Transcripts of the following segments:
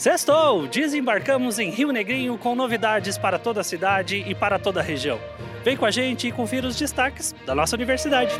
Sextou! Desembarcamos em Rio Negrinho com novidades para toda a cidade e para toda a região. Vem com a gente e confira os destaques da nossa universidade.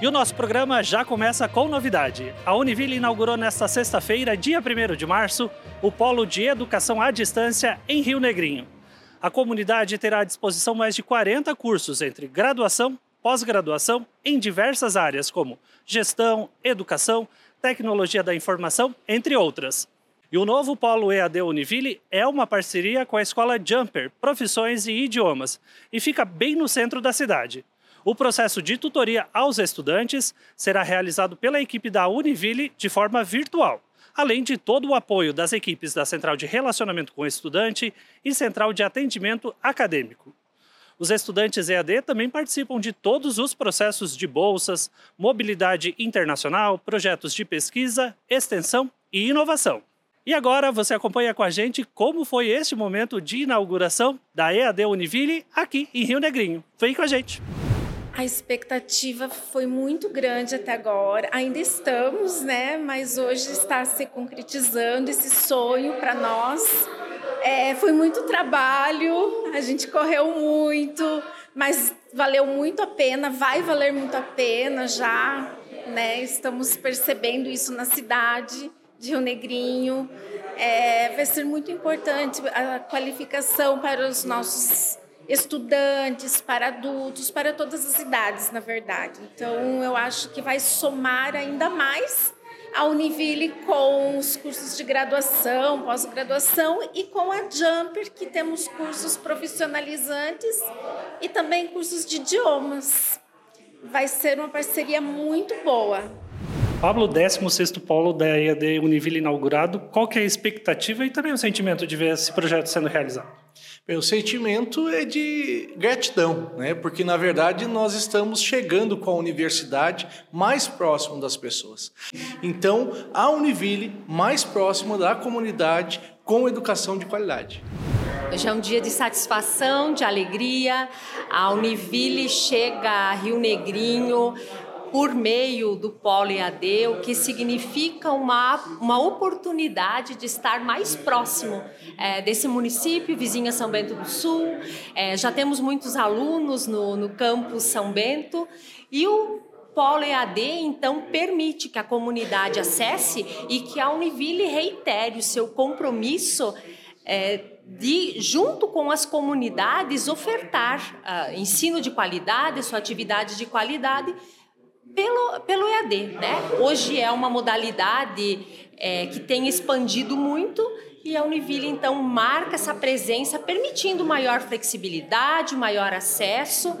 E o nosso programa já começa com novidade. A Univille inaugurou nesta sexta-feira, dia 1 de março, o Polo de Educação à Distância em Rio Negrinho. A comunidade terá à disposição mais de 40 cursos entre graduação, pós-graduação, em diversas áreas como gestão, educação, tecnologia da informação, entre outras. E o novo Polo EAD Univille é uma parceria com a escola Jumper, Profissões e Idiomas, e fica bem no centro da cidade. O processo de tutoria aos estudantes será realizado pela equipe da Univille de forma virtual além de todo o apoio das equipes da Central de Relacionamento com o Estudante e Central de Atendimento Acadêmico. Os estudantes EAD também participam de todos os processos de bolsas, mobilidade internacional, projetos de pesquisa, extensão e inovação. E agora você acompanha com a gente como foi este momento de inauguração da EAD Univille aqui em Rio Negrinho. Vem com a gente! A expectativa foi muito grande até agora. Ainda estamos, né? Mas hoje está se concretizando esse sonho para nós. É, foi muito trabalho, a gente correu muito, mas valeu muito a pena, vai valer muito a pena já, né? Estamos percebendo isso na cidade de Rio Negrinho. É, vai ser muito importante a qualificação para os nossos estudantes, para adultos, para todas as idades, na verdade. Então, eu acho que vai somar ainda mais a Univille com os cursos de graduação, pós-graduação e com a Jumper, que temos cursos profissionalizantes e também cursos de idiomas. Vai ser uma parceria muito boa. Pablo, 16º Polo da EAD Univille inaugurado, qual que é a expectativa e também o sentimento de ver esse projeto sendo realizado? Bem, o sentimento é de gratidão, né? porque na verdade nós estamos chegando com a universidade mais próximo das pessoas. Então, a Univille mais próxima da comunidade com educação de qualidade. Hoje é um dia de satisfação, de alegria. A Univille chega a Rio Negrinho por meio do Polo EAD, o que significa uma, uma oportunidade de estar mais próximo é, desse município, vizinha São Bento do Sul. É, já temos muitos alunos no, no campus São Bento e o Polo EAD, então, permite que a comunidade acesse e que a Univille reitere o seu compromisso é, de, junto com as comunidades, ofertar uh, ensino de qualidade, sua atividade de qualidade pelo, pelo EAD. Né? Hoje é uma modalidade é, que tem expandido muito e a Univille, então, marca essa presença, permitindo maior flexibilidade, maior acesso.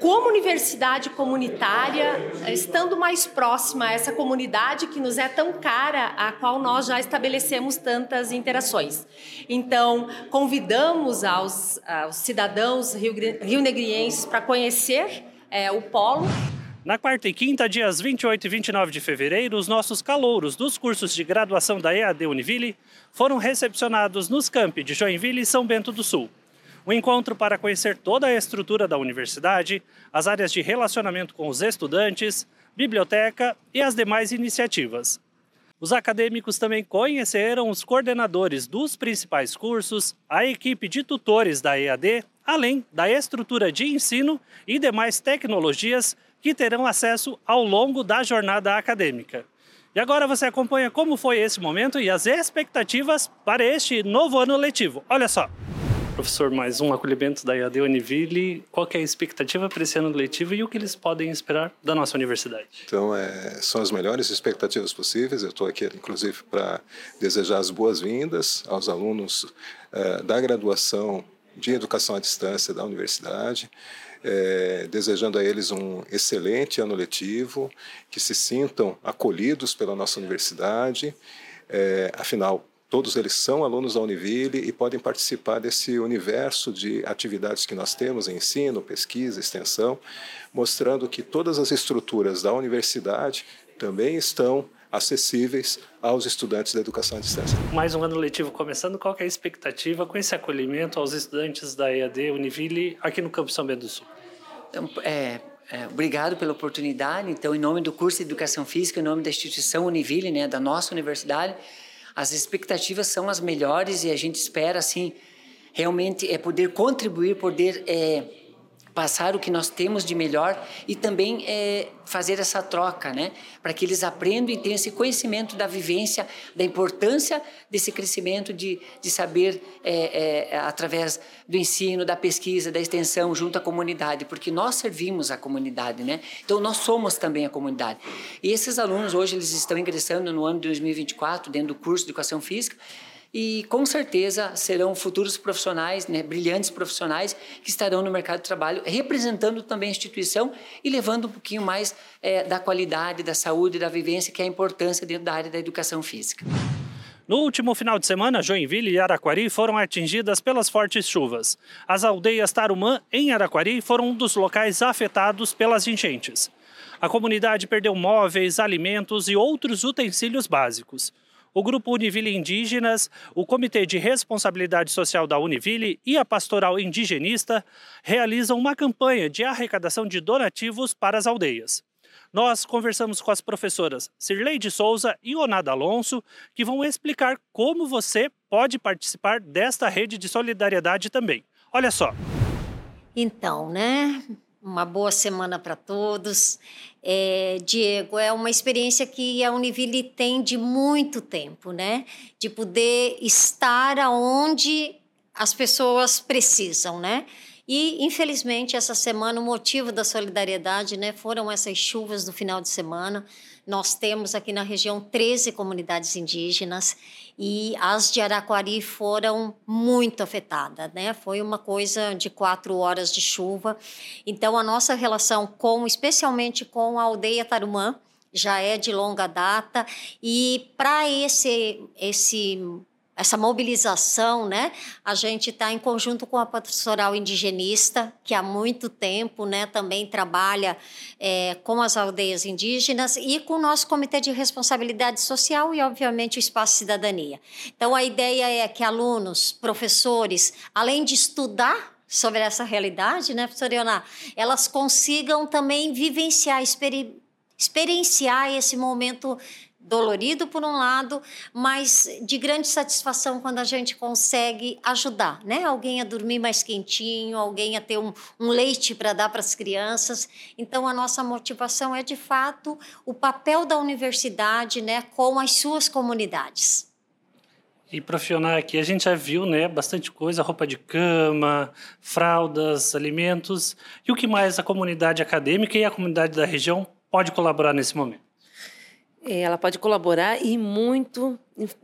Como universidade comunitária, estando mais próxima a essa comunidade que nos é tão cara, a qual nós já estabelecemos tantas interações. Então, convidamos aos, aos cidadãos rio-negrienses para conhecer é, o Polo na quarta e quinta, dias 28 e 29 de fevereiro, os nossos calouros dos cursos de graduação da EAD Univille foram recepcionados nos campi de Joinville e São Bento do Sul. O encontro para conhecer toda a estrutura da universidade, as áreas de relacionamento com os estudantes, biblioteca e as demais iniciativas. Os acadêmicos também conheceram os coordenadores dos principais cursos, a equipe de tutores da EAD, além da estrutura de ensino e demais tecnologias que terão acesso ao longo da jornada acadêmica. E agora você acompanha como foi esse momento e as expectativas para este novo ano letivo. Olha só. Professor, mais um acolhimento da IAD Univille. Qual é a expectativa para esse ano letivo e o que eles podem esperar da nossa universidade? Então, é, são as melhores expectativas possíveis. Eu estou aqui, inclusive, para desejar as boas-vindas aos alunos é, da graduação de Educação à Distância da universidade é, desejando a eles um excelente ano letivo, que se sintam acolhidos pela nossa universidade. É, afinal, todos eles são alunos da Univille e podem participar desse universo de atividades que nós temos em ensino, pesquisa, extensão, mostrando que todas as estruturas da universidade também estão acessíveis aos estudantes da educação à distância. Mais um ano letivo começando, qual é a expectativa com esse acolhimento aos estudantes da EAD Univille aqui no Campo São Bento do Sul? é, é, obrigado pela oportunidade. Então, em nome do curso de Educação Física, em nome da instituição Univille, né, da nossa universidade, as expectativas são as melhores e a gente espera, assim, realmente é poder contribuir, poder é, passar o que nós temos de melhor e também é, fazer essa troca, né? Para que eles aprendam e tenham esse conhecimento da vivência, da importância desse crescimento de, de saber é, é, através do ensino, da pesquisa, da extensão junto à comunidade, porque nós servimos a comunidade, né? Então nós somos também a comunidade. E esses alunos hoje eles estão ingressando no ano de 2024 dentro do curso de educação física e com certeza serão futuros profissionais, né, brilhantes profissionais que estarão no mercado de trabalho representando também a instituição e levando um pouquinho mais é, da qualidade, da saúde, da vivência que é a importância dentro da área da educação física. No último final de semana, Joinville e Araquari foram atingidas pelas fortes chuvas. As aldeias Tarumã, em Araquari, foram um dos locais afetados pelas enchentes. A comunidade perdeu móveis, alimentos e outros utensílios básicos o Grupo Univille Indígenas, o Comitê de Responsabilidade Social da Univille e a Pastoral Indigenista realizam uma campanha de arrecadação de donativos para as aldeias. Nós conversamos com as professoras Cirleide Souza e Onada Alonso, que vão explicar como você pode participar desta rede de solidariedade também. Olha só. Então, né? Uma boa semana para todos. É, Diego, é uma experiência que a Univille tem de muito tempo, né? De poder estar aonde as pessoas precisam, né? E, infelizmente, essa semana, o motivo da solidariedade né, foram essas chuvas do final de semana. Nós temos aqui na região 13 comunidades indígenas e as de Araquari foram muito afetadas, né? Foi uma coisa de quatro horas de chuva. Então, a nossa relação com, especialmente com a aldeia Tarumã, já é de longa data e para esse esse essa mobilização, né? A gente está em conjunto com a pastoral indigenista, que há muito tempo, né, também trabalha é, com as aldeias indígenas e com o nosso comitê de responsabilidade social e, obviamente, o espaço cidadania. Então, a ideia é que alunos, professores, além de estudar sobre essa realidade, né, professora Ioná, elas consigam também vivenciar, experi experienciar esse momento dolorido por um lado, mas de grande satisfação quando a gente consegue ajudar, né? Alguém a dormir mais quentinho, alguém a ter um, um leite para dar para as crianças. Então a nossa motivação é de fato o papel da universidade, né, com as suas comunidades. E profissional aqui a gente já viu, né, bastante coisa, roupa de cama, fraldas, alimentos. E o que mais a comunidade acadêmica e a comunidade da região pode colaborar nesse momento? É, ela pode colaborar e muito,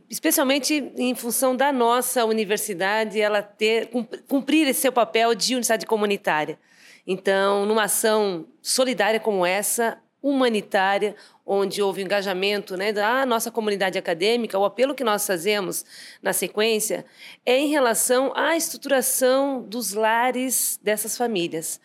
especialmente em função da nossa universidade, ela ter cumprir esse seu papel de unidade comunitária. Então, numa ação solidária como essa, humanitária, onde houve engajamento né, da nossa comunidade acadêmica, o apelo que nós fazemos na sequência é em relação à estruturação dos lares dessas famílias.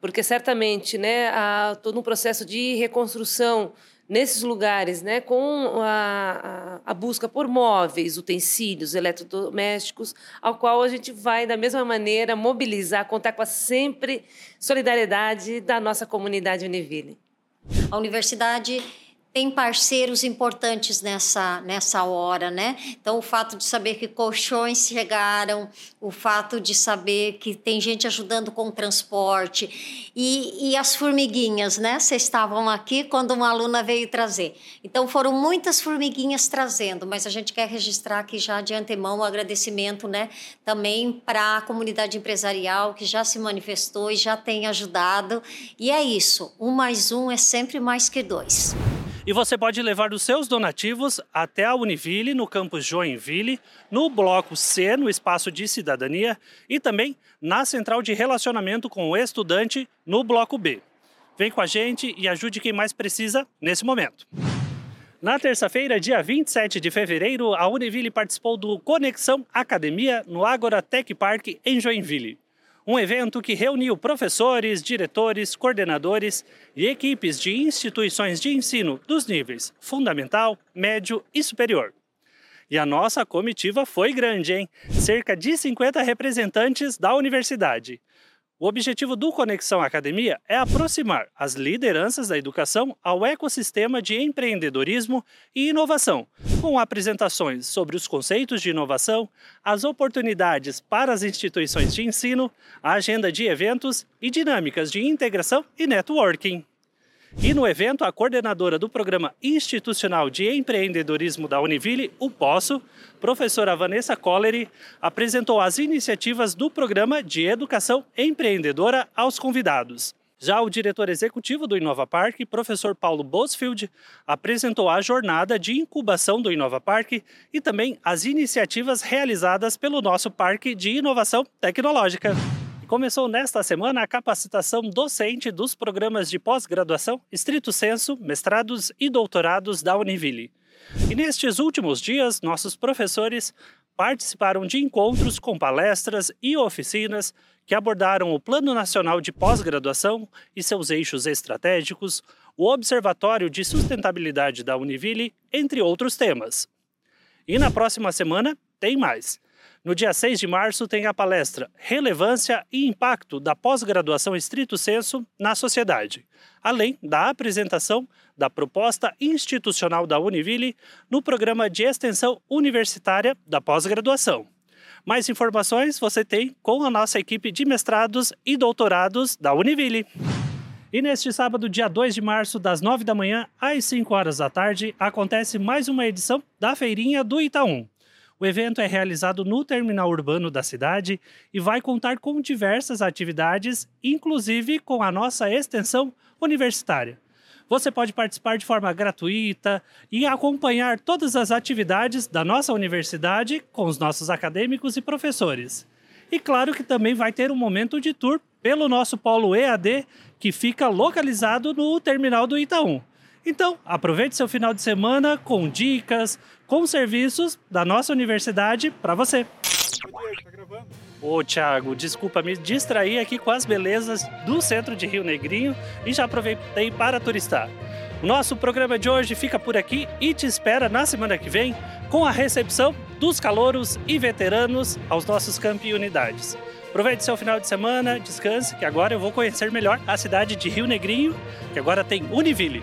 Porque certamente né, há todo um processo de reconstrução nesses lugares, né, com a, a, a, busca por móveis, utensílios, eletrodomésticos, ao qual a gente vai, da mesma maneira, mobilizar, contar com a sempre solidariedade da nossa comunidade Univille. A universidade tem parceiros importantes nessa, nessa hora, né? Então, o fato de saber que colchões chegaram, o fato de saber que tem gente ajudando com o transporte e, e as formiguinhas, né? Vocês estavam aqui quando uma aluna veio trazer. Então, foram muitas formiguinhas trazendo, mas a gente quer registrar aqui já de antemão o agradecimento, né? Também para a comunidade empresarial que já se manifestou e já tem ajudado. E é isso, um mais um é sempre mais que dois. E você pode levar os seus donativos até a Univille, no campus Joinville, no bloco C, no espaço de cidadania, e também na central de relacionamento com o estudante, no bloco B. Vem com a gente e ajude quem mais precisa nesse momento. Na terça-feira, dia 27 de fevereiro, a Univille participou do Conexão Academia no Agora Tech Park em Joinville um evento que reuniu professores, diretores, coordenadores e equipes de instituições de ensino dos níveis fundamental, médio e superior. E a nossa comitiva foi grande, hein? Cerca de 50 representantes da universidade. O objetivo do Conexão Academia é aproximar as lideranças da educação ao ecossistema de empreendedorismo e inovação, com apresentações sobre os conceitos de inovação, as oportunidades para as instituições de ensino, a agenda de eventos e dinâmicas de integração e networking. E no evento, a coordenadora do Programa Institucional de Empreendedorismo da Univille, o POSSO, professora Vanessa Colleri, apresentou as iniciativas do Programa de Educação Empreendedora aos convidados. Já o diretor executivo do Inova Park, professor Paulo Bosfield, apresentou a jornada de incubação do Inova Park e também as iniciativas realizadas pelo nosso Parque de Inovação Tecnológica. Começou nesta semana a capacitação docente dos programas de pós-graduação, estrito senso, mestrados e doutorados da Univille. E nestes últimos dias, nossos professores participaram de encontros com palestras e oficinas que abordaram o Plano Nacional de Pós-Graduação e seus eixos estratégicos, o Observatório de Sustentabilidade da Univille, entre outros temas. E na próxima semana tem mais. No dia 6 de março tem a palestra Relevância e Impacto da Pós-Graduação Estrito Senso na Sociedade, além da apresentação da proposta institucional da Univille no programa de extensão universitária da pós-graduação. Mais informações você tem com a nossa equipe de mestrados e doutorados da Univille. E neste sábado, dia 2 de março, das 9 da manhã às 5 horas da tarde, acontece mais uma edição da Feirinha do Itaú. O evento é realizado no terminal urbano da cidade e vai contar com diversas atividades, inclusive com a nossa extensão universitária. Você pode participar de forma gratuita e acompanhar todas as atividades da nossa universidade com os nossos acadêmicos e professores. E claro que também vai ter um momento de tour pelo nosso polo EAD, que fica localizado no terminal do Itaú. Então, aproveite seu final de semana com dicas, com serviços da nossa universidade para você. Ô, Thiago, desculpa me distrair aqui com as belezas do centro de Rio Negrinho e já aproveitei para turistar. Nosso programa de hoje fica por aqui e te espera na semana que vem com a recepção dos calouros e veteranos aos nossos campi unidades. Aproveite seu final de semana, descanse, que agora eu vou conhecer melhor a cidade de Rio Negrinho, que agora tem Univille.